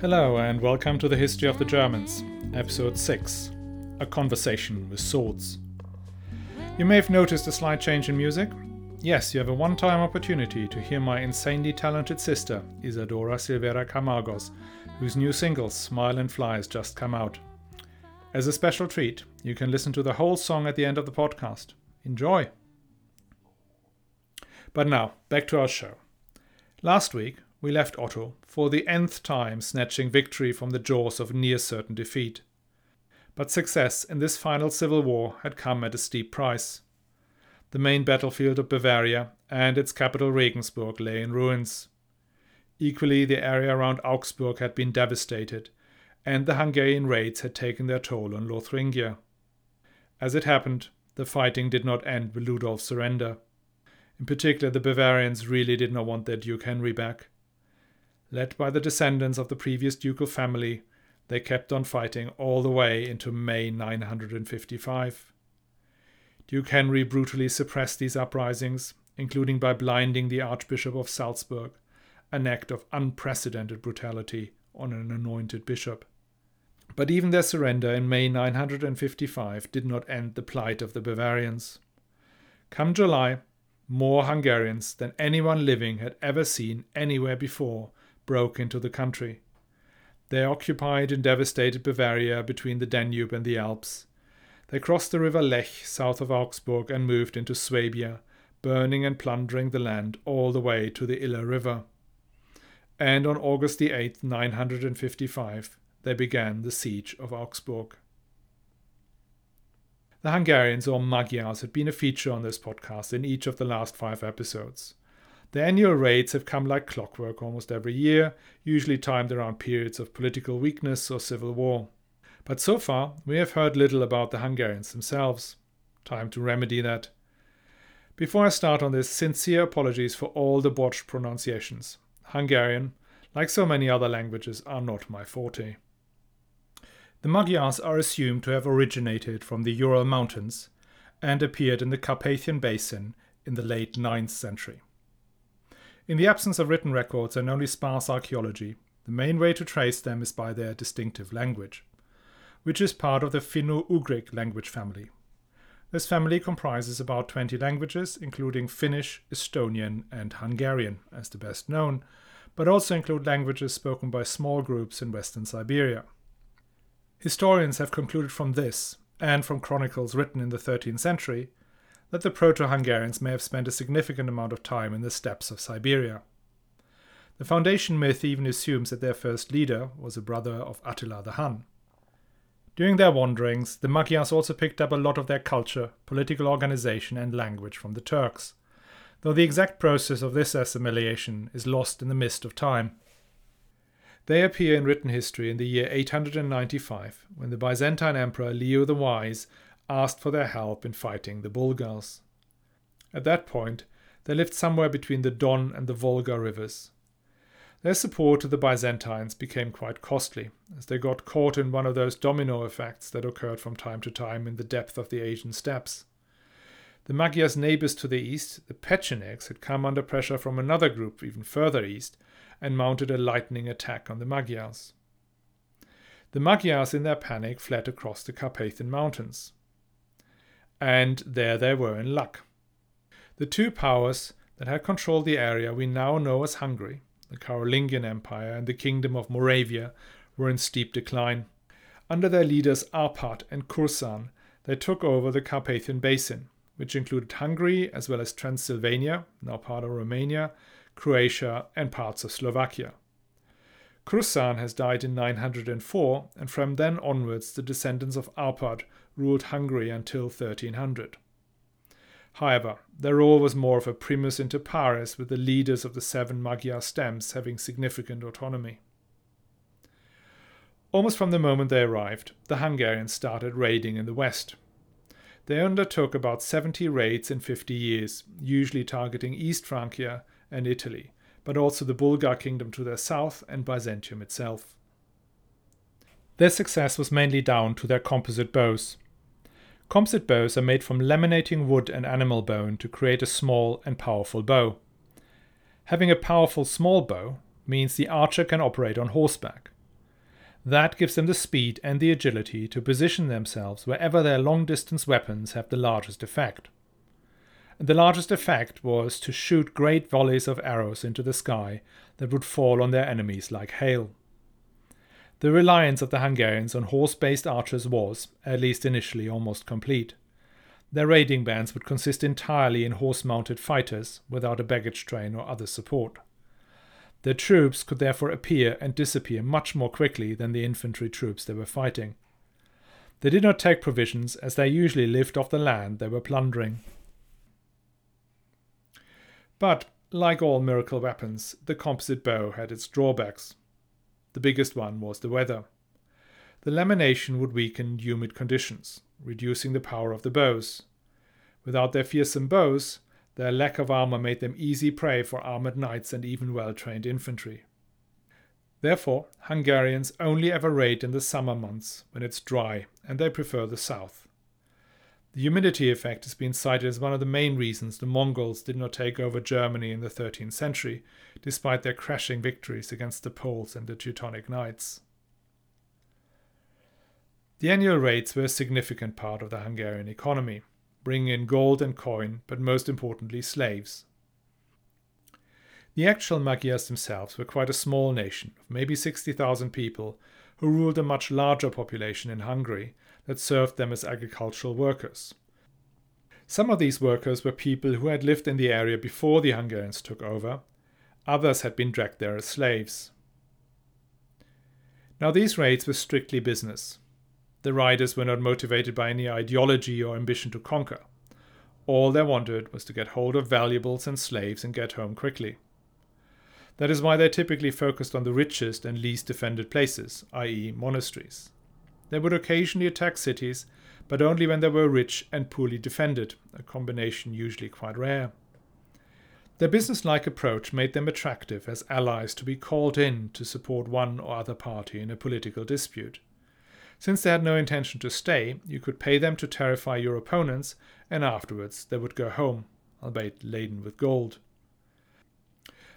Hello, and welcome to the History of the Germans, Episode 6 A Conversation with Swords. You may have noticed a slight change in music. Yes, you have a one time opportunity to hear my insanely talented sister, Isadora Silveira Camargos, whose new single, Smile and Fly, has just come out. As a special treat, you can listen to the whole song at the end of the podcast. Enjoy! But now, back to our show. Last week, we left Otto for the nth time snatching victory from the jaws of near certain defeat. But success in this final civil war had come at a steep price. The main battlefield of Bavaria and its capital Regensburg lay in ruins. Equally, the area around Augsburg had been devastated, and the Hungarian raids had taken their toll on Lothringia. As it happened, the fighting did not end with Ludolf's surrender. In particular, the Bavarians really did not want their Duke Henry back. Led by the descendants of the previous ducal family, they kept on fighting all the way into May 955. Duke Henry brutally suppressed these uprisings, including by blinding the Archbishop of Salzburg, an act of unprecedented brutality on an anointed bishop. But even their surrender in May 955 did not end the plight of the Bavarians. Come July, more Hungarians than anyone living had ever seen anywhere before broke into the country. They occupied and devastated Bavaria between the Danube and the Alps. They crossed the river Lech south of Augsburg and moved into Swabia, burning and plundering the land all the way to the Iller River. And on August the 8th, 955, they began the siege of Augsburg. The Hungarians or Magyars had been a feature on this podcast in each of the last five episodes. The annual raids have come like clockwork almost every year, usually timed around periods of political weakness or civil war. But so far, we have heard little about the Hungarians themselves. Time to remedy that. Before I start on this, sincere apologies for all the botched pronunciations. Hungarian, like so many other languages, are not my forte. The Magyars are assumed to have originated from the Ural Mountains and appeared in the Carpathian Basin in the late 9th century. In the absence of written records and only sparse archaeology, the main way to trace them is by their distinctive language, which is part of the Finno Ugric language family. This family comprises about 20 languages, including Finnish, Estonian, and Hungarian as the best known, but also include languages spoken by small groups in western Siberia. Historians have concluded from this, and from chronicles written in the 13th century, that the Proto Hungarians may have spent a significant amount of time in the steppes of Siberia. The foundation myth even assumes that their first leader was a brother of Attila the Hun. During their wanderings, the Magyars also picked up a lot of their culture, political organization, and language from the Turks, though the exact process of this assimilation is lost in the mist of time. They appear in written history in the year 895, when the Byzantine Emperor Leo the Wise asked for their help in fighting the Bulgars. At that point, they lived somewhere between the Don and the Volga rivers. Their support to the Byzantines became quite costly, as they got caught in one of those domino effects that occurred from time to time in the depth of the Asian steppes. The Magyars' neighbors to the east, the Pechenegs, had come under pressure from another group even further east and mounted a lightning attack on the Magyars. The Magyars, in their panic, fled across the Carpathian Mountains. And there they were in luck. The two powers that had controlled the area we now know as Hungary, the Carolingian Empire and the Kingdom of Moravia, were in steep decline. Under their leaders Arpad and Kursan, they took over the Carpathian Basin, which included Hungary as well as Transylvania, now part of Romania, Croatia, and parts of Slovakia. Kursan has died in 904, and from then onwards the descendants of Arpad ruled Hungary until 1300. However, their role was more of a primus inter pares, with the leaders of the seven Magyar stems having significant autonomy. Almost from the moment they arrived, the Hungarians started raiding in the west. They undertook about 70 raids in 50 years, usually targeting East Francia and Italy, but also the Bulgar kingdom to their south and Byzantium itself. Their success was mainly down to their composite bows. Composite bows are made from laminating wood and animal bone to create a small and powerful bow. Having a powerful small bow means the archer can operate on horseback. That gives them the speed and the agility to position themselves wherever their long distance weapons have the largest effect. And the largest effect was to shoot great volleys of arrows into the sky that would fall on their enemies like hail. The reliance of the Hungarians on horse based archers was, at least initially, almost complete. Their raiding bands would consist entirely in horse mounted fighters without a baggage train or other support. Their troops could therefore appear and disappear much more quickly than the infantry troops they were fighting. They did not take provisions as they usually lived off the land they were plundering. But, like all miracle weapons, the composite bow had its drawbacks. The biggest one was the weather. The lamination would weaken humid conditions, reducing the power of the bows. Without their fearsome bows, their lack of armor made them easy prey for armored knights and even well trained infantry. Therefore, Hungarians only ever raid in the summer months when it's dry and they prefer the south. The humidity effect has been cited as one of the main reasons the Mongols did not take over Germany in the 13th century, despite their crashing victories against the Poles and the Teutonic Knights. The annual raids were a significant part of the Hungarian economy, bringing in gold and coin, but most importantly, slaves. The actual Magyars themselves were quite a small nation of maybe 60,000 people who ruled a much larger population in Hungary that served them as agricultural workers. Some of these workers were people who had lived in the area before the Hungarians took over, others had been dragged there as slaves. Now, these raids were strictly business. The riders were not motivated by any ideology or ambition to conquer. All they wanted was to get hold of valuables and slaves and get home quickly. That is why they typically focused on the richest and least defended places, i.e., monasteries. They would occasionally attack cities, but only when they were rich and poorly defended, a combination usually quite rare. Their businesslike approach made them attractive as allies to be called in to support one or other party in a political dispute. Since they had no intention to stay, you could pay them to terrify your opponents, and afterwards they would go home, albeit laden with gold.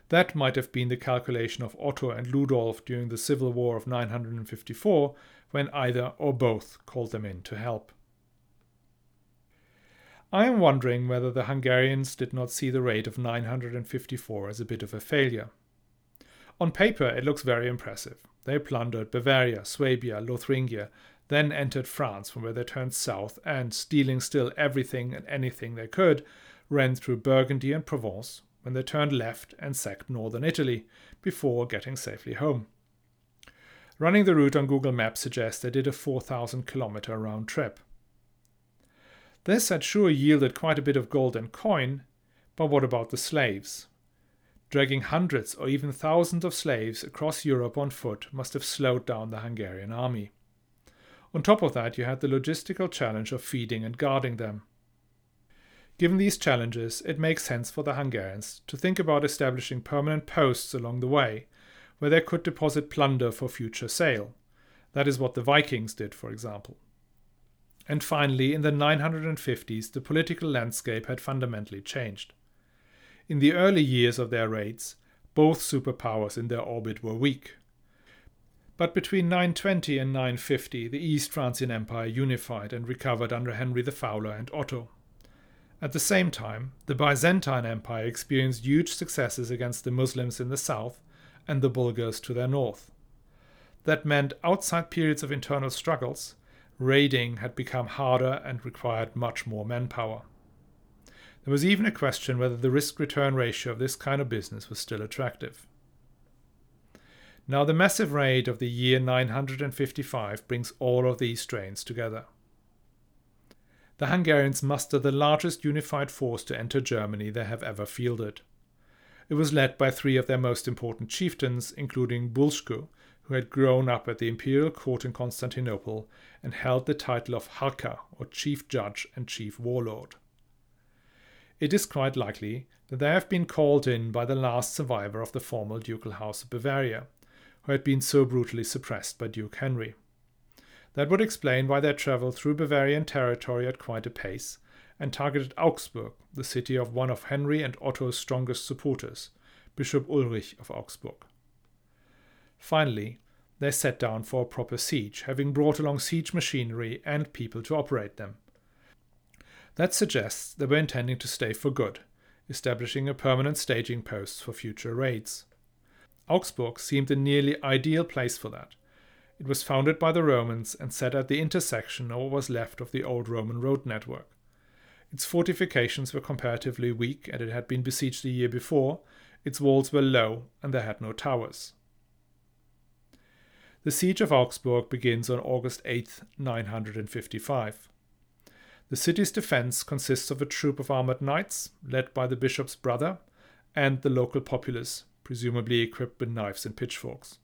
That might have been the calculation of Otto and Ludolf during the Civil War of 954, when either or both called them in to help. I am wondering whether the Hungarians did not see the raid of 954 as a bit of a failure. On paper, it looks very impressive. They plundered Bavaria, Swabia, Lothringia, then entered France from where they turned south and, stealing still everything and anything they could, ran through Burgundy and Provence when they turned left and sacked northern Italy before getting safely home. Running the route on Google Maps suggests they did a 4,000 kilometer round trip. This had sure yielded quite a bit of gold and coin, but what about the slaves? Dragging hundreds or even thousands of slaves across Europe on foot must have slowed down the Hungarian army. On top of that, you had the logistical challenge of feeding and guarding them. Given these challenges, it makes sense for the Hungarians to think about establishing permanent posts along the way where they could deposit plunder for future sale. That is what the Vikings did, for example. And finally, in the 950s, the political landscape had fundamentally changed. In the early years of their raids, both superpowers in their orbit were weak. But between 920 and 950, the East Francian Empire unified and recovered under Henry the Fowler and Otto. At the same time, the Byzantine Empire experienced huge successes against the Muslims in the south and the Bulgars to their north. That meant outside periods of internal struggles, raiding had become harder and required much more manpower. There was even a question whether the risk return ratio of this kind of business was still attractive. Now, the massive raid of the year 955 brings all of these strains together. The Hungarians muster the largest unified force to enter Germany they have ever fielded. It was led by three of their most important chieftains, including Bulshku, who had grown up at the imperial court in Constantinople and held the title of Harka, or chief judge and chief warlord. It is quite likely that they have been called in by the last survivor of the former ducal house of Bavaria, who had been so brutally suppressed by Duke Henry. That would explain why they traveled through Bavarian territory at quite a pace and targeted Augsburg, the city of one of Henry and Otto's strongest supporters, Bishop Ulrich of Augsburg. Finally, they sat down for a proper siege, having brought along siege machinery and people to operate them. That suggests they were intending to stay for good, establishing a permanent staging post for future raids. Augsburg seemed a nearly ideal place for that. It was founded by the Romans and sat at the intersection of what was left of the old Roman road network. Its fortifications were comparatively weak and it had been besieged the year before, its walls were low and they had no towers. The siege of Augsburg begins on August 8, 955. The city's defense consists of a troop of armored knights, led by the bishop's brother, and the local populace, presumably equipped with knives and pitchforks.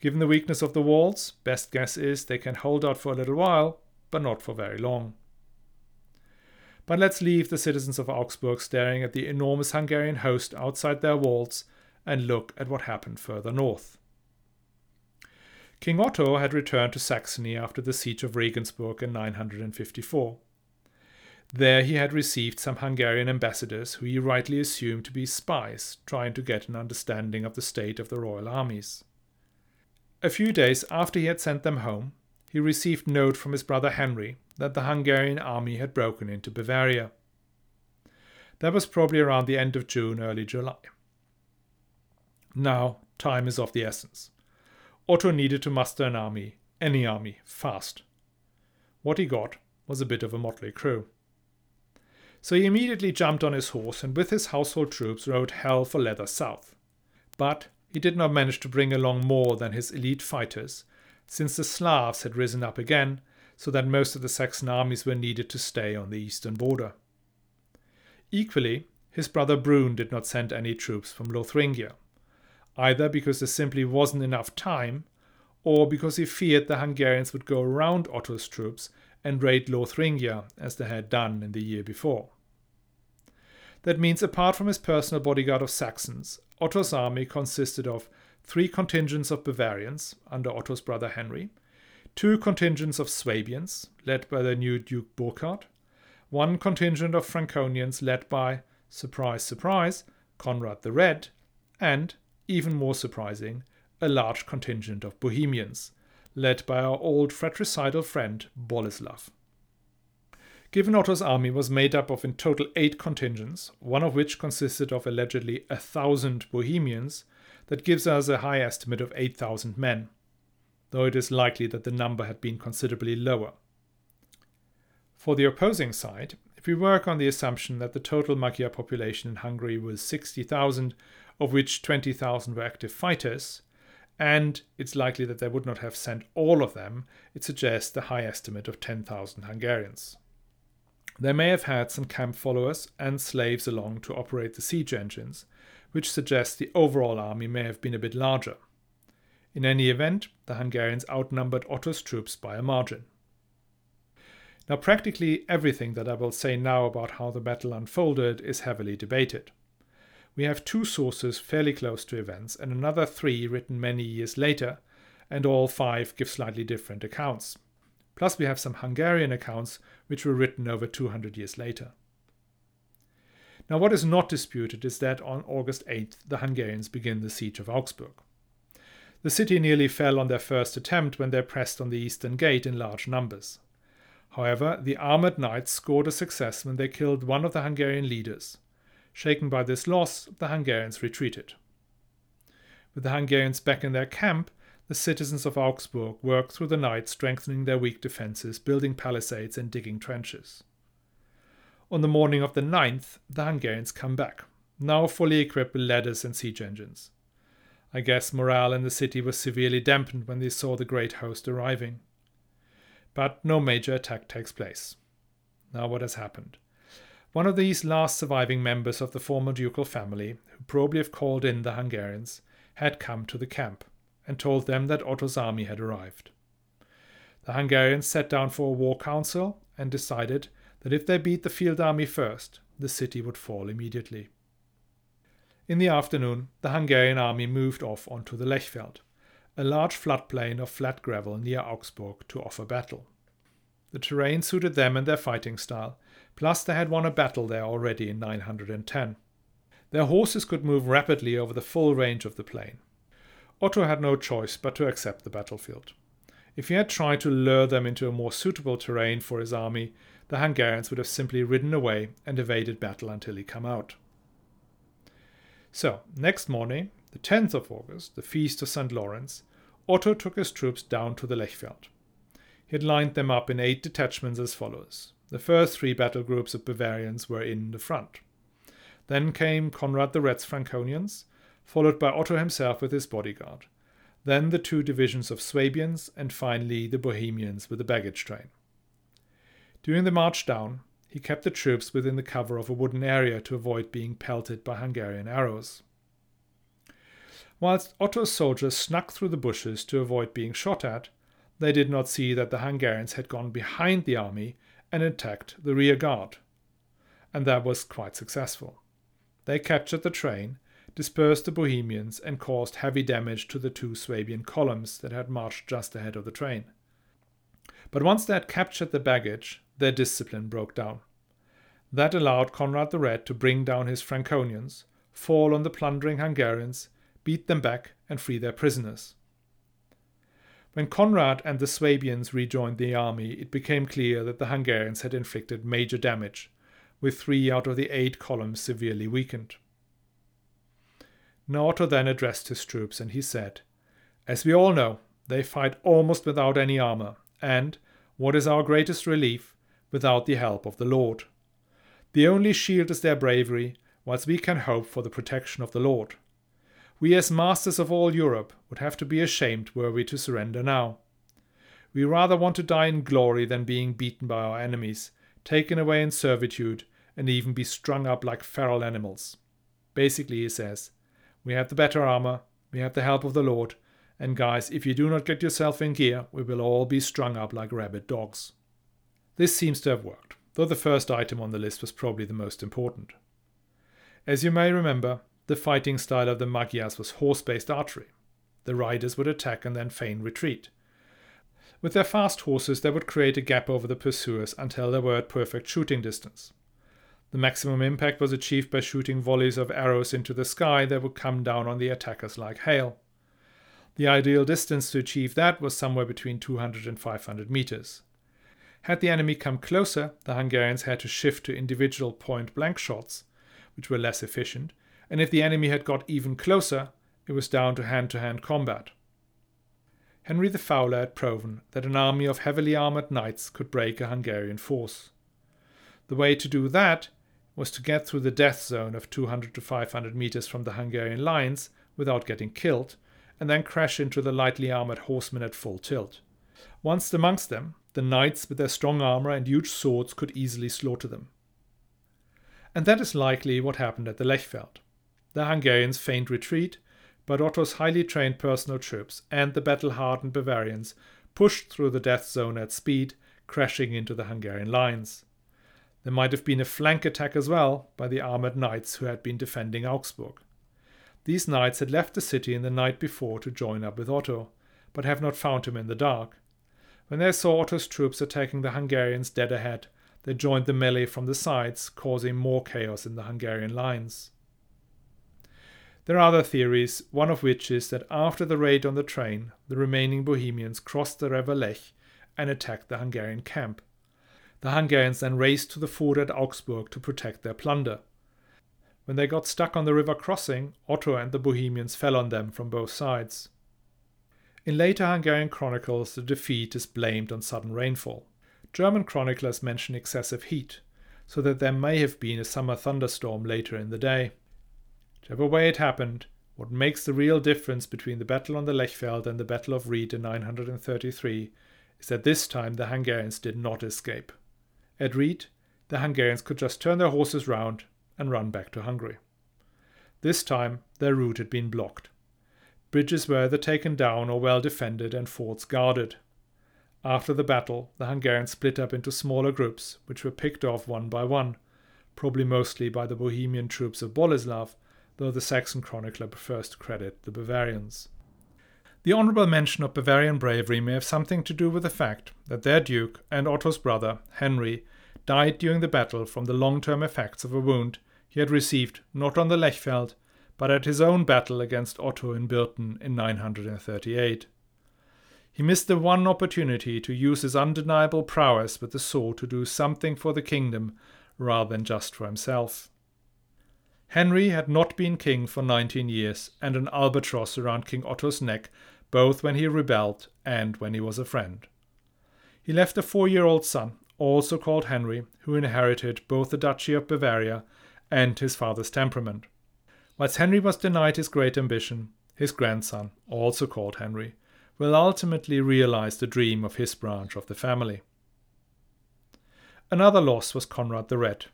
Given the weakness of the walls, best guess is they can hold out for a little while, but not for very long. But let's leave the citizens of Augsburg staring at the enormous Hungarian host outside their walls and look at what happened further north. King Otto had returned to Saxony after the siege of Regensburg in 954. There he had received some Hungarian ambassadors who he rightly assumed to be spies trying to get an understanding of the state of the royal armies. A few days after he had sent them home, he received note from his brother Henry that the Hungarian army had broken into Bavaria. That was probably around the end of June, early July. Now, time is of the essence. Otto needed to muster an army, any army, fast. What he got was a bit of a motley crew. So he immediately jumped on his horse and with his household troops rode hell for leather south. But he did not manage to bring along more than his elite fighters, since the Slavs had risen up again so that most of the Saxon armies were needed to stay on the eastern border. Equally, his brother Brune did not send any troops from Lothringia, either because there simply wasn't enough time, or because he feared the Hungarians would go around Otto's troops and raid Lothringia as they had done in the year before. That means, apart from his personal bodyguard of Saxons, Otto's army consisted of three contingents of Bavarians under Otto's brother Henry, two contingents of Swabians, led by the new Duke Burkhard, one contingent of Franconians, led by, surprise, surprise, Conrad the Red, and, even more surprising, a large contingent of Bohemians, led by our old fratricidal friend Boleslav. Given Otto's army was made up of in total eight contingents, one of which consisted of allegedly a thousand Bohemians, that gives us a high estimate of 8,000 men though it is likely that the number had been considerably lower. For the opposing side, if we work on the assumption that the total Magyar population in Hungary was 60,000, of which 20,000 were active fighters, and it's likely that they would not have sent all of them, it suggests a high estimate of 10,000 Hungarians. They may have had some camp followers and slaves along to operate the siege engines, which suggests the overall army may have been a bit larger. In any event, the Hungarians outnumbered Otto's troops by a margin. Now, practically everything that I will say now about how the battle unfolded is heavily debated. We have two sources fairly close to events, and another three written many years later, and all five give slightly different accounts. Plus, we have some Hungarian accounts which were written over 200 years later. Now, what is not disputed is that on August 8th, the Hungarians begin the siege of Augsburg. The city nearly fell on their first attempt when they pressed on the eastern gate in large numbers. However, the armored knights scored a success when they killed one of the Hungarian leaders. Shaken by this loss, the Hungarians retreated. With the Hungarians back in their camp, the citizens of Augsburg worked through the night strengthening their weak defenses, building palisades, and digging trenches. On the morning of the 9th, the Hungarians come back, now fully equipped with ladders and siege engines. I guess morale in the city was severely dampened when they saw the great host arriving. But no major attack takes place. Now, what has happened? One of these last surviving members of the former ducal family, who probably have called in the Hungarians, had come to the camp and told them that Otto's army had arrived. The Hungarians sat down for a war council and decided that if they beat the field army first, the city would fall immediately. In the afternoon, the Hungarian army moved off onto the Lechfeld, a large floodplain of flat gravel near Augsburg to offer battle. The terrain suited them and their fighting style, plus they had won a battle there already in 910. Their horses could move rapidly over the full range of the plain. Otto had no choice but to accept the battlefield. If he had tried to lure them into a more suitable terrain for his army, the Hungarians would have simply ridden away and evaded battle until he came out. So, next morning, the 10th of August, the feast of St. Lawrence, Otto took his troops down to the Lechfeld. He had lined them up in eight detachments as follows. The first three battle groups of Bavarians were in the front. Then came Conrad the Red's Franconians, followed by Otto himself with his bodyguard. Then the two divisions of Swabians, and finally the Bohemians with the baggage train. During the march down, he kept the troops within the cover of a wooden area to avoid being pelted by Hungarian arrows. Whilst Otto's soldiers snuck through the bushes to avoid being shot at, they did not see that the Hungarians had gone behind the army and attacked the rear guard. And that was quite successful. They captured the train, dispersed the Bohemians, and caused heavy damage to the two Swabian columns that had marched just ahead of the train. But once they had captured the baggage, their discipline broke down. That allowed Conrad the Red to bring down his Franconians, fall on the plundering Hungarians, beat them back, and free their prisoners. When Conrad and the Swabians rejoined the army, it became clear that the Hungarians had inflicted major damage, with three out of the eight columns severely weakened. Otto then addressed his troops and he said, As we all know, they fight almost without any armor, and, what is our greatest relief, without the help of the Lord. The only shield is their bravery, whilst we can hope for the protection of the Lord. We, as masters of all Europe, would have to be ashamed were we to surrender now. We rather want to die in glory than being beaten by our enemies, taken away in servitude, and even be strung up like feral animals. Basically, he says, we have the better armor, we have the help of the Lord, and guys, if you do not get yourself in gear, we will all be strung up like rabid dogs. This seems to have worked, though the first item on the list was probably the most important. As you may remember, the fighting style of the Magyars was horse based archery. The riders would attack and then feign retreat. With their fast horses, they would create a gap over the pursuers until they were at perfect shooting distance. The maximum impact was achieved by shooting volleys of arrows into the sky that would come down on the attackers like hail. The ideal distance to achieve that was somewhere between 200 and 500 meters. Had the enemy come closer, the Hungarians had to shift to individual point blank shots, which were less efficient, and if the enemy had got even closer, it was down to hand to hand combat. Henry the Fowler had proven that an army of heavily armored knights could break a Hungarian force. The way to do that was to get through the death zone of 200 to 500 meters from the Hungarian lines without getting killed, and then crash into the lightly armored horsemen at full tilt. Once amongst them, the knights with their strong armor and huge swords could easily slaughter them. And that is likely what happened at the Lechfeld. The Hungarians feigned retreat, but Otto's highly trained personal troops and the battle hardened Bavarians pushed through the death zone at speed, crashing into the Hungarian lines. There might have been a flank attack as well by the armored knights who had been defending Augsburg. These knights had left the city in the night before to join up with Otto, but have not found him in the dark. When they saw Otto's troops attacking the Hungarians dead ahead, they joined the melee from the sides, causing more chaos in the Hungarian lines. There are other theories, one of which is that after the raid on the train, the remaining Bohemians crossed the river Lech and attacked the Hungarian camp. The Hungarians then raced to the ford at Augsburg to protect their plunder. When they got stuck on the river crossing, Otto and the Bohemians fell on them from both sides. In later Hungarian chronicles, the defeat is blamed on sudden rainfall. German chroniclers mention excessive heat, so that there may have been a summer thunderstorm later in the day. Whichever way it happened, what makes the real difference between the battle on the Lechfeld and the Battle of Ried in 933 is that this time the Hungarians did not escape. At Ried, the Hungarians could just turn their horses round and run back to Hungary. This time, their route had been blocked. Bridges were either taken down or well defended and forts guarded. After the battle, the Hungarians split up into smaller groups, which were picked off one by one, probably mostly by the Bohemian troops of Boleslav, though the Saxon chronicler prefers to credit the Bavarians. The honourable mention of Bavarian bravery may have something to do with the fact that their duke and Otto's brother, Henry, died during the battle from the long term effects of a wound he had received not on the Lechfeld, but at his own battle against Otto in Birten in 938. He missed the one opportunity to use his undeniable prowess with the sword to do something for the kingdom rather than just for himself. Henry had not been king for 19 years and an albatross around King Otto's neck both when he rebelled and when he was a friend. He left a four year old son, also called Henry, who inherited both the Duchy of Bavaria and his father's temperament. Whilst Henry was denied his great ambition, his grandson, also called Henry, will ultimately realize the dream of his branch of the family. Another loss was Conrad the Red,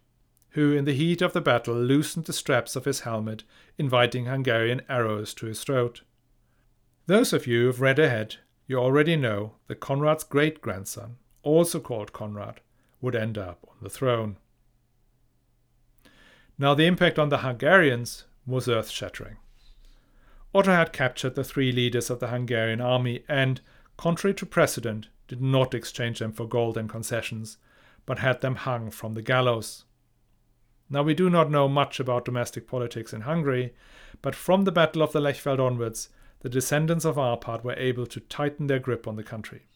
who in the heat of the battle loosened the straps of his helmet, inviting Hungarian arrows to his throat. Those of you who've read ahead, you already know that Conrad's great grandson, also called Conrad, would end up on the throne. Now, the impact on the Hungarians was earth shattering. Otto had captured the three leaders of the Hungarian army and, contrary to precedent, did not exchange them for gold and concessions, but had them hung from the gallows. Now, we do not know much about domestic politics in Hungary, but from the Battle of the Lechfeld onwards, the descendants of Arpad were able to tighten their grip on the country.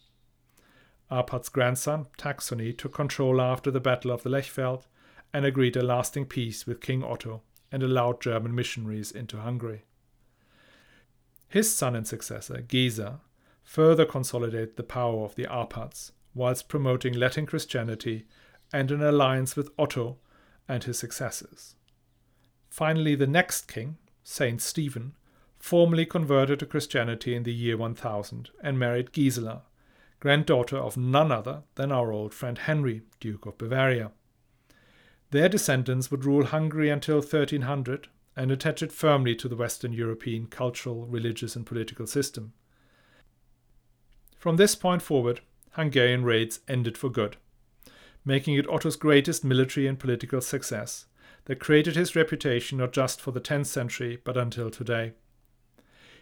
Arpad's grandson, Taxony, took control after the Battle of the Lechfeld and agreed a lasting peace with King Otto and allowed German missionaries into Hungary. His son and successor, Geza, further consolidated the power of the Arpads whilst promoting Latin Christianity and an alliance with Otto and his successors. Finally, the next king, Saint Stephen, formally converted to Christianity in the year 1000 and married Gisela, granddaughter of none other than our old friend Henry, Duke of Bavaria. Their descendants would rule Hungary until 1300 and attach it firmly to the Western European cultural, religious, and political system. From this point forward, Hungarian raids ended for good making it Otto's greatest military and political success that created his reputation not just for the 10th century but until today.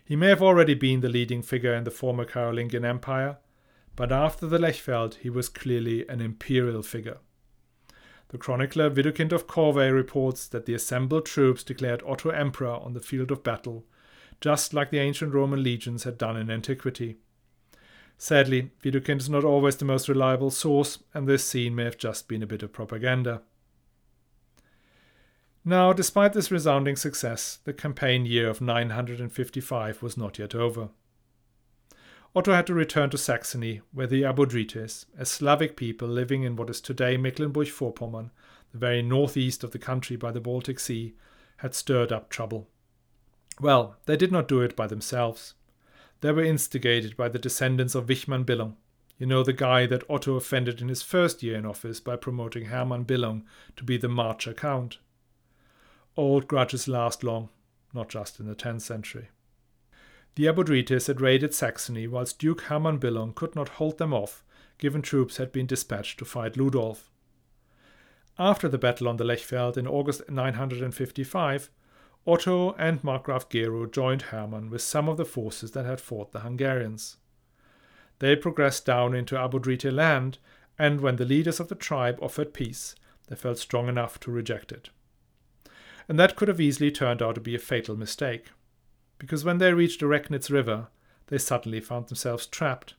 He may have already been the leading figure in the former Carolingian Empire, but after the Lechfeld he was clearly an imperial figure. The chronicler Widukind of Corvey reports that the assembled troops declared Otto emperor on the field of battle, just like the ancient Roman legions had done in antiquity. Sadly, Widukind is not always the most reliable source, and this scene may have just been a bit of propaganda. Now, despite this resounding success, the campaign year of 955 was not yet over. Otto had to return to Saxony, where the Abodrites, a Slavic people living in what is today Mecklenburg Vorpommern, the very northeast of the country by the Baltic Sea, had stirred up trouble. Well, they did not do it by themselves. They were instigated by the descendants of Wichmann Billung. You know, the guy that Otto offended in his first year in office by promoting Hermann Billung to be the Marcher Count. Old grudges last long, not just in the 10th century. The Abodrites had raided Saxony whilst Duke Hermann Billung could not hold them off, given troops had been dispatched to fight Ludolf. After the battle on the Lechfeld in August 955, Otto and Markgraf Gero joined Hermann with some of the forces that had fought the Hungarians. They progressed down into Abodrite land, and when the leaders of the tribe offered peace, they felt strong enough to reject it. And that could have easily turned out to be a fatal mistake, because when they reached the Recknitz River, they suddenly found themselves trapped.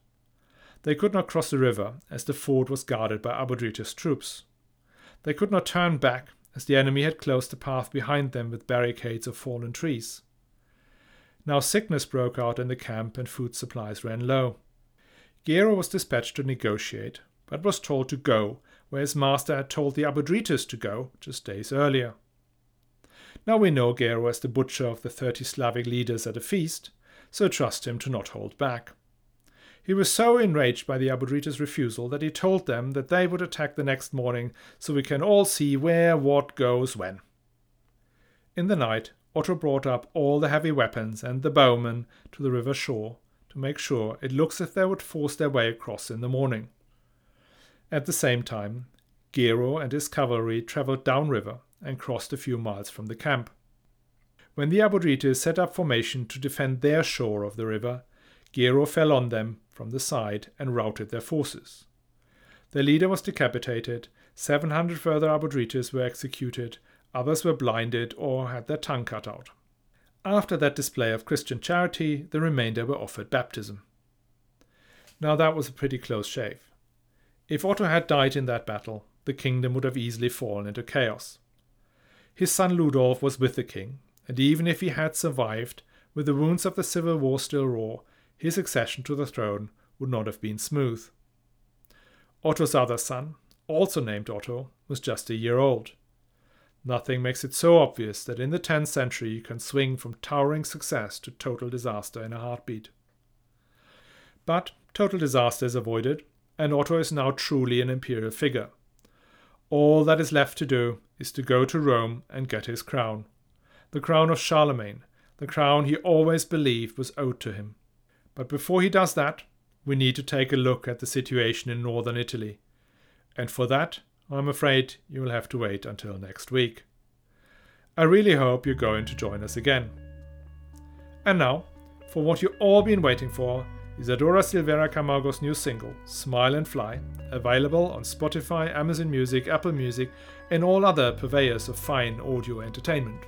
They could not cross the river, as the ford was guarded by Abodrite's troops. They could not turn back, as the enemy had closed the path behind them with barricades of fallen trees. Now sickness broke out in the camp and food supplies ran low. Gero was dispatched to negotiate, but was told to go where his master had told the Abodrites to go just days earlier. Now we know Gero as the butcher of the thirty Slavic leaders at a feast, so trust him to not hold back. He was so enraged by the Abodrites' refusal that he told them that they would attack the next morning so we can all see where what goes when. In the night, Otto brought up all the heavy weapons and the bowmen to the river shore to make sure it looks as if they would force their way across in the morning. At the same time, Gero and his cavalry travelled downriver and crossed a few miles from the camp. When the Abodrites set up formation to defend their shore of the river, Gero fell on them from the side and routed their forces. Their leader was decapitated, 700 further Abodrites were executed, others were blinded or had their tongue cut out. After that display of Christian charity, the remainder were offered baptism. Now that was a pretty close shave. If Otto had died in that battle, the kingdom would have easily fallen into chaos. His son Ludolf was with the king, and even if he had survived, with the wounds of the civil war still raw, his accession to the throne would not have been smooth. Otto's other son, also named Otto, was just a year old. Nothing makes it so obvious that in the 10th century you can swing from towering success to total disaster in a heartbeat. But total disaster is avoided, and Otto is now truly an imperial figure. All that is left to do is to go to Rome and get his crown. The crown of Charlemagne, the crown he always believed was owed to him. But before he does that, we need to take a look at the situation in northern Italy. And for that, I'm afraid you will have to wait until next week. I really hope you're going to join us again. And now, for what you've all been waiting for, Isadora Silveira Camargos' new single, Smile and Fly, available on Spotify, Amazon Music, Apple Music, and all other purveyors of fine audio entertainment.